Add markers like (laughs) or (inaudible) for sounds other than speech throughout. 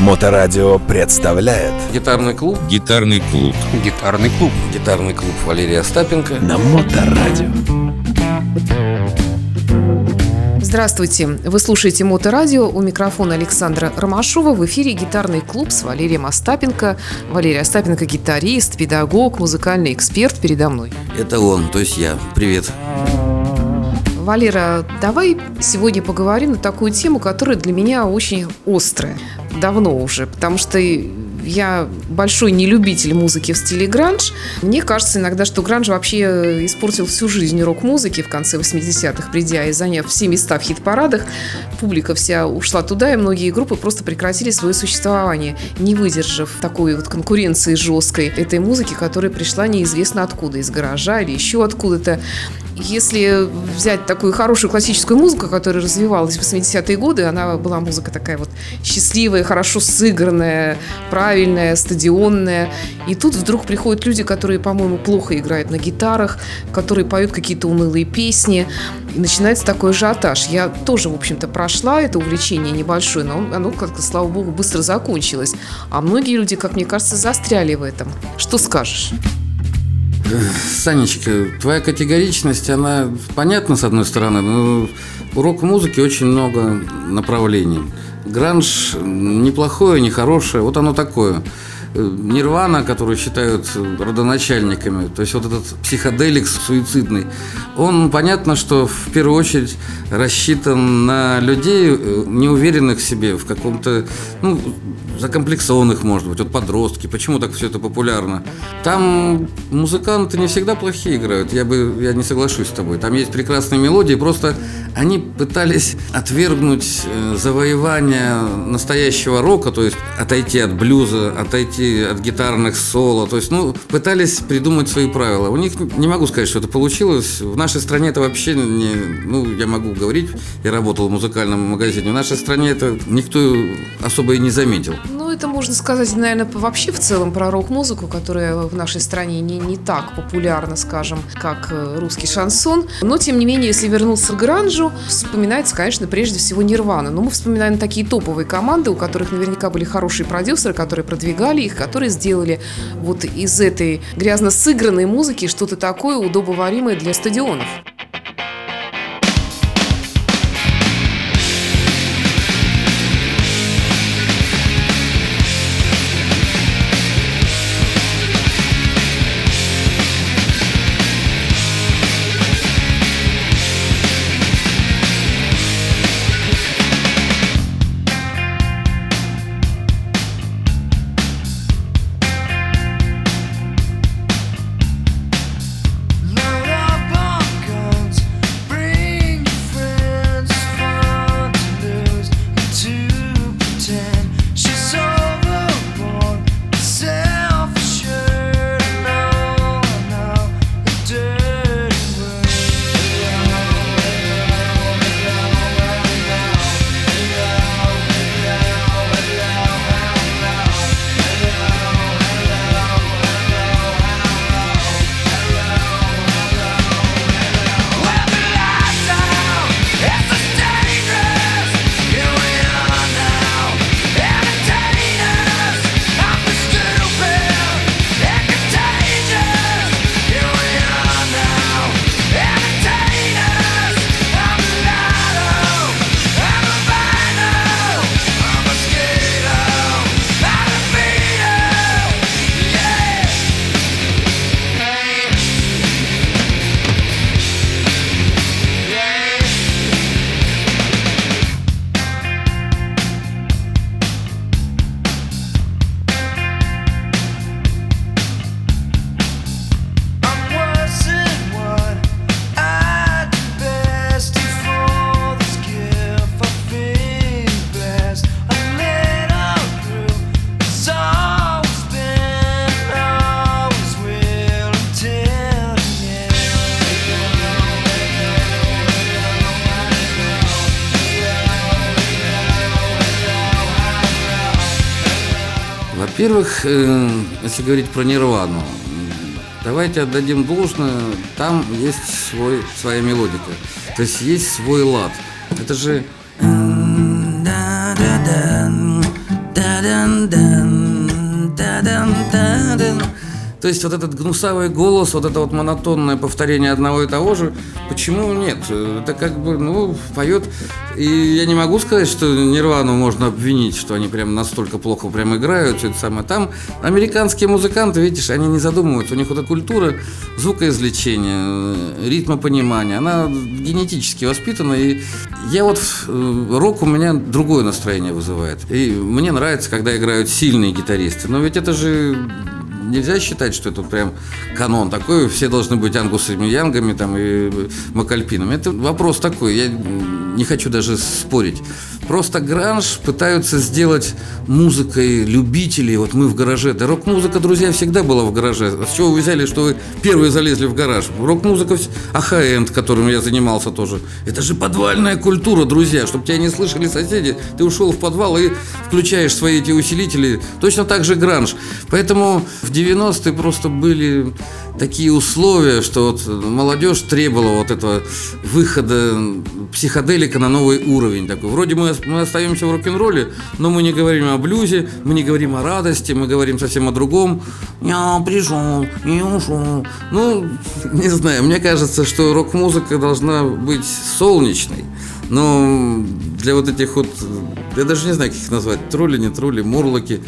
Моторадио представляет Гитарный клуб Гитарный клуб. Гитарный клуб. Гитарный клуб Валерия Остапенко на Моторадио. Здравствуйте! Вы слушаете Моторадио. У микрофона Александра Ромашова. В эфире гитарный клуб с Валерием Остапенко. Валерий Остапенко – гитарист, педагог, музыкальный эксперт передо мной. Это он, то есть я. Привет. Валера, давай сегодня поговорим на такую тему, которая для меня очень острая. Давно уже, потому что я большой нелюбитель музыки в стиле гранж. Мне кажется иногда, что гранж вообще испортил всю жизнь рок-музыки в конце 80-х, придя и заняв все места в хит-парадах. Публика вся ушла туда, и многие группы просто прекратили свое существование, не выдержав такой вот конкуренции жесткой этой музыки, которая пришла неизвестно откуда, из гаража или еще откуда-то. Если взять такую хорошую классическую музыку, которая развивалась в 80-е годы, она была музыка такая вот счастливая, хорошо сыгранная, правильная, стадионная. И тут вдруг приходят люди, которые, по-моему, плохо играют на гитарах, которые поют какие-то унылые песни. И начинается такой ажиотаж. Я тоже, в общем-то, прошла это увлечение небольшое, но оно как-то, слава богу, быстро закончилось. А многие люди, как мне кажется, застряли в этом. Что скажешь? Санечка, твоя категоричность, она понятна с одной стороны, но у рок-музыки очень много направлений. Гранж неплохое, не хорошее, вот оно такое. Нирвана, которую считают родоначальниками, то есть вот этот психоделик суицидный, он, понятно, что в первую очередь рассчитан на людей, неуверенных в себе, в каком-то, ну, закомплексованных, может быть, вот подростки. Почему так все это популярно? Там музыканты не всегда плохие играют, я бы я не соглашусь с тобой. Там есть прекрасные мелодии, просто они пытались отвергнуть э, завоевание настоящего рока, то есть отойти от блюза, отойти от гитарных соло, то есть, ну, пытались придумать свои правила. У них, не могу сказать, что это получилось. В нашей стране это вообще не, ну, я могу говорить, я работал в музыкальном магазине, в нашей стране это никто особо и не заметил. Ну, это можно сказать, наверное, вообще в целом про рок-музыку, которая в нашей стране не, не так популярна, скажем, как э, русский шансон. Но, тем не менее, если вернуться к гранжу, вспоминается, конечно, прежде всего Нирвана. Но мы вспоминаем такие топовые команды, у которых наверняка были хорошие продюсеры, которые продвигали их, которые сделали вот из этой грязно сыгранной музыки что-то такое удобоваримое для стадионов. Во-первых, э, если говорить про Нирвану, давайте отдадим должное, там есть свой, своя мелодика, то есть есть свой лад. Это же... Да-да-да, да-дан-дан, да-дан-да-дан. То есть вот этот гнусавый голос, вот это вот монотонное повторение одного и того же, почему нет? Это как бы, ну, поет. И я не могу сказать, что Нирвану можно обвинить, что они прям настолько плохо прям играют, все это самое. Там американские музыканты, видишь, они не задумываются. У них вот эта культура звукоизвлечения, ритмопонимания, она генетически воспитана. И я вот, э, рок у меня другое настроение вызывает. И мне нравится, когда играют сильные гитаристы. Но ведь это же нельзя считать, что это прям канон такой, все должны быть ангусами, янгами там, и макальпинами. Это вопрос такой, я не хочу даже спорить. Просто гранж пытаются сделать музыкой любителей. Вот мы в гараже. Да рок-музыка, друзья, всегда была в гараже. С чего вы взяли, что вы первые залезли в гараж? Рок-музыка, АХ-энд, которым я занимался тоже. Это же подвальная культура, друзья. Чтобы тебя не слышали соседи, ты ушел в подвал и включаешь свои эти усилители. Точно так же гранж. Поэтому в 90-е просто были такие условия, что вот молодежь требовала вот этого выхода психоделика на новый уровень. Такой. Вроде мы, мы остаемся в рок-н-ролле, но мы не говорим о блюзе, мы не говорим о радости, мы говорим совсем о другом. Я пришел и ушел. Ну, не знаю, мне кажется, что рок-музыка должна быть солнечной. Но для вот этих вот, я даже не знаю, как их назвать, тролли, не тролли, мурлоки,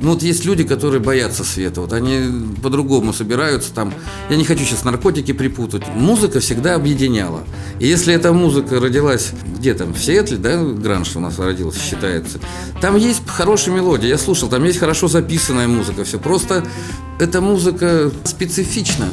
ну вот есть люди, которые боятся света, вот они по-другому собираются там. Я не хочу сейчас наркотики припутать. Музыка всегда объединяла. И если эта музыка родилась где там, в Сиэтле, да, Гранж у нас родился, считается, там есть хорошая мелодия, я слушал, там есть хорошо записанная музыка, все просто эта музыка специфична.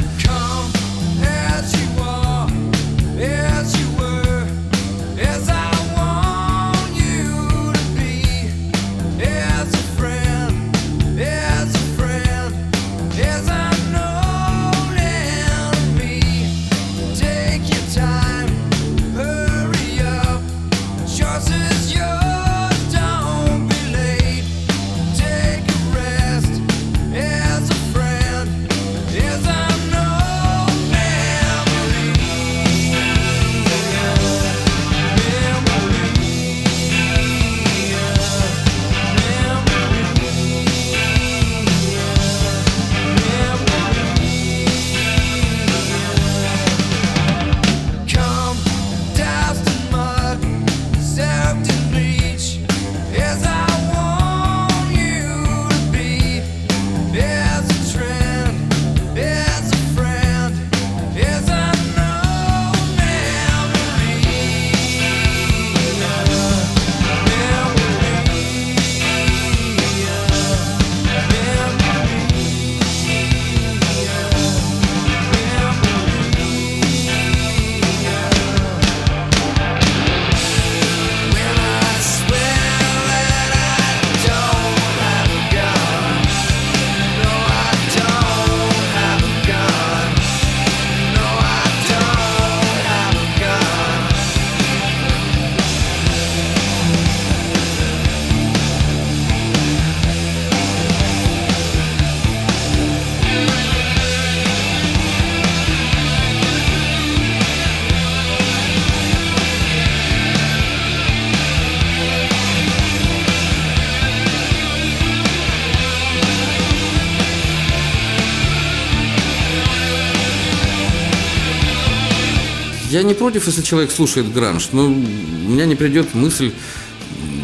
Я не против, если человек слушает гранж, но у меня не придет мысль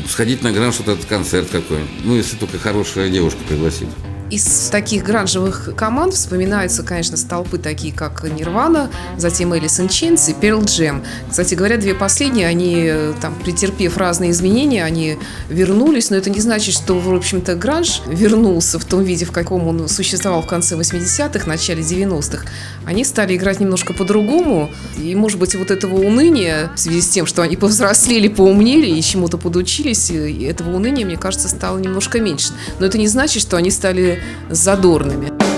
сходить на гранж, вот этот концерт какой. Ну, если только хорошая девушка пригласит. Из таких гранжевых команд вспоминаются, конечно, столпы такие, как Нирвана, затем Элис Chains и Pearl Jam. Кстати говоря, две последние, они, э, там, претерпев разные изменения, они вернулись, но это не значит, что, в общем-то, гранж вернулся в том виде, в каком он существовал в конце 80-х, начале 90-х. Они стали играть немножко по-другому, и, может быть, вот этого уныния в связи с тем, что они повзрослели, поумнели и чему-то подучились, и этого уныния, мне кажется, стало немножко меньше. Но это не значит, что они стали задорными.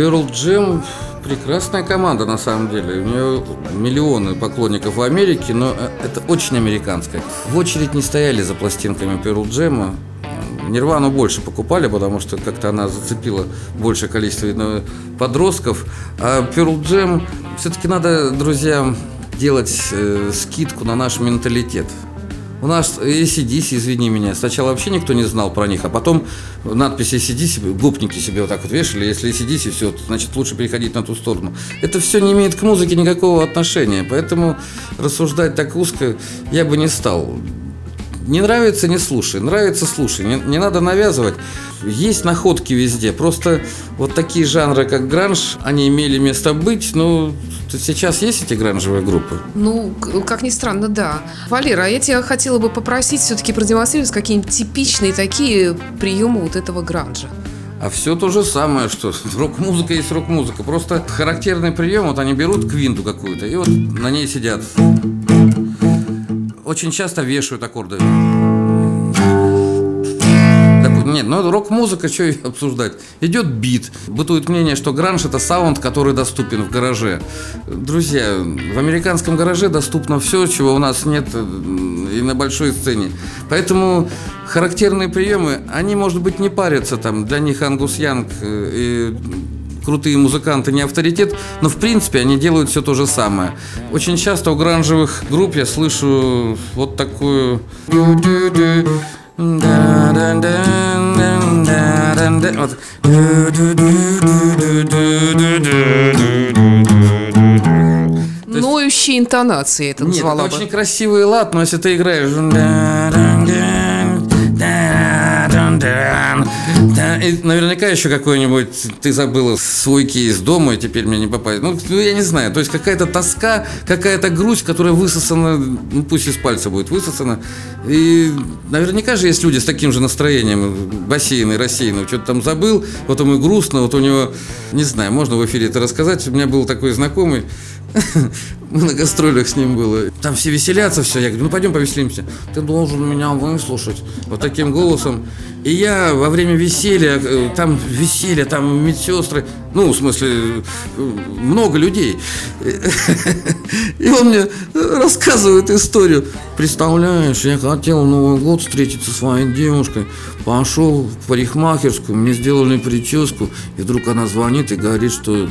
Pearl Jam прекрасная команда на самом деле. У нее миллионы поклонников в Америке, но э, это очень американская. В очередь не стояли за пластинками Pearl Jam. Нирвану больше покупали, потому что как-то она зацепила большее количество подростков. А Pearl Jam все-таки надо, друзья, делать э, скидку на наш менталитет. У нас ACDC, извини меня, сначала вообще никто не знал про них, а потом надпись ACDC, гопники себе вот так вот вешали, если ACDC, все, значит лучше переходить на ту сторону. Это все не имеет к музыке никакого отношения, поэтому рассуждать так узко я бы не стал. Не нравится, не слушай. Нравится, слушай. Не, не надо навязывать. Есть находки везде. Просто вот такие жанры, как гранж, они имели место быть. Но сейчас есть эти гранжевые группы? Ну, как ни странно, да. Валера, а я тебя хотела бы попросить все-таки продемонстрировать какие-нибудь типичные такие приемы вот этого гранжа. А все то же самое, что (laughs) рок-музыка есть рок-музыка. Просто характерный прием, вот они берут квинту какую-то и вот на ней сидят очень часто вешают аккорды. Нет, ну рок-музыка, что ее обсуждать? Идет бит. Бытует мнение, что гранж это саунд, который доступен в гараже. Друзья, в американском гараже доступно все, чего у нас нет э, и на большой сцене. Поэтому характерные приемы, они, может быть, не парятся там. Для них Ангус Янг э, и крутые музыканты не авторитет, но в принципе они делают все то же самое. Очень часто у гранжевых групп я слышу вот такую... Вот. Ноющие интонации это Нет, назвала это бы. очень красивый лад, но если ты играешь да, и наверняка еще какой-нибудь ты забыла свой кейс дома, и теперь мне не попасть. Ну, ну, я не знаю. То есть какая-то тоска, какая-то грусть, которая высосана, ну, пусть из пальца будет высосана. И наверняка же есть люди с таким же настроением, бассейны, рассеянные, что-то там забыл, вот ему грустно, вот у него, не знаю, можно в эфире это рассказать. У меня был такой знакомый, (laughs) на гастролях с ним было. Там все веселятся, все. Я говорю, ну пойдем повеселимся. Ты должен меня выслушать. Вот таким голосом. И я во время веселья, э, там веселье, там медсестры, ну, в смысле, э, много людей. И он мне рассказывает историю. Представляешь, я хотел Новый год встретиться со своей девушкой. Пошел в парикмахерскую, мне сделали прическу. И вдруг она звонит и говорит, что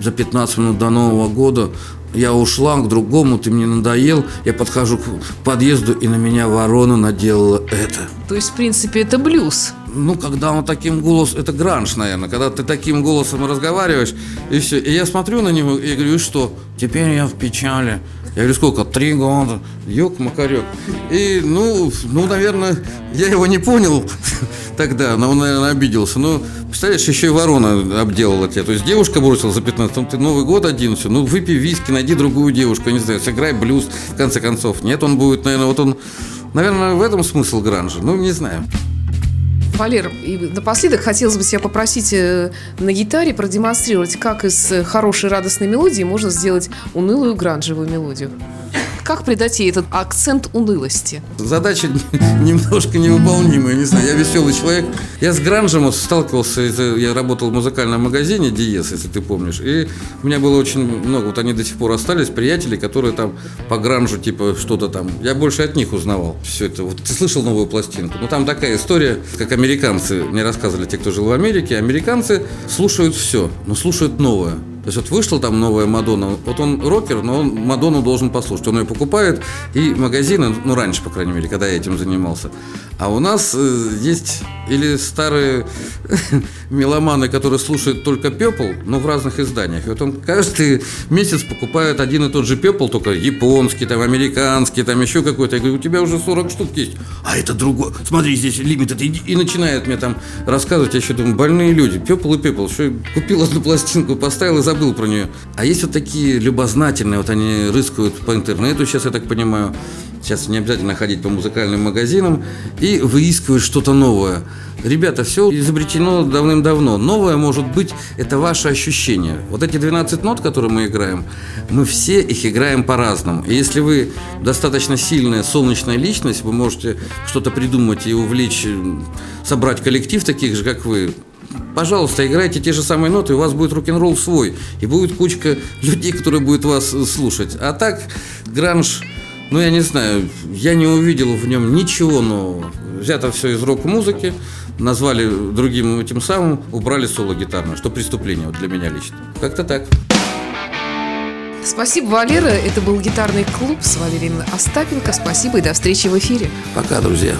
за 15 минут до Нового года я ушла к другому, ты мне надоел. Я подхожу к подъезду, и на меня ворона наделала это. То есть, в принципе, это блюз. Ну, когда он таким голосом, это гранж, наверное, когда ты таким голосом разговариваешь, и все. И я смотрю на него и говорю, что? Теперь я в печали. Я говорю, сколько? Три года. Ёк, макарек. И, ну, ну, наверное, я его не понял (laughs) тогда, но он, наверное, обиделся. Но, представляешь, еще и ворона обделала тебя. То есть девушка бросила за 15, там ты Новый год один, все. Ну, выпей виски, найди другую девушку, не знаю, сыграй блюз, в конце концов. Нет, он будет, наверное, вот он... Наверное, в этом смысл гранжа. Ну, не знаю. Валер, и напоследок хотелось бы тебя попросить э, на гитаре продемонстрировать, как из э, хорошей радостной мелодии можно сделать унылую гранжевую мелодию. Как придать ей этот акцент унылости? Задача (laughs) немножко невыполнимая, не знаю, я веселый человек. Я с гранжем сталкивался, я работал в музыкальном магазине Диес, если ты помнишь, и у меня было очень много, вот они до сих пор остались, приятели, которые там по гранжу, типа, что-то там, я больше от них узнавал все это. Вот ты слышал новую пластинку? Ну, там такая история, как американцы, мне рассказывали те, кто жил в Америке, американцы слушают все, но слушают новое. Есть вот вышла там новая Мадонна, вот он рокер, но он Мадонну должен послушать. Он ее покупает, и магазины, ну раньше, по крайней мере, когда я этим занимался. А у нас э, есть или старые (laughs) меломаны, которые слушают только пепл, но в разных изданиях. И вот он каждый месяц покупает один и тот же пепл, только японский, там, американский, там еще какой-то. Я говорю, у тебя уже 40 штук есть. А это другой. Смотри, здесь лимит. И, и начинает мне там рассказывать. Я еще думаю, больные люди. Пепл и пепл. Что купил одну пластинку, поставил и забыл про нее. А есть вот такие любознательные, вот они рыскают по интернету, сейчас я так понимаю. Сейчас не обязательно ходить по музыкальным магазинам и выискивать что-то новое. Ребята, все изобретено давным-давно. Новое может быть это ваше ощущение. Вот эти 12 нот, которые мы играем, мы все их играем по-разному. И если вы достаточно сильная солнечная личность, вы можете что-то придумать и увлечь, собрать коллектив таких же, как вы, пожалуйста, играйте те же самые ноты, у вас будет рок-н-ролл свой. И будет кучка людей, которые будут вас слушать. А так, гранж, ну, я не знаю, я не увидел в нем ничего нового. Взято все из рок-музыки, назвали другим этим самым, убрали соло гитарное, что преступление вот для меня лично. Как-то так. Спасибо, Валера. Это был гитарный клуб с Валерием Остапенко. Спасибо и до встречи в эфире. Пока, друзья.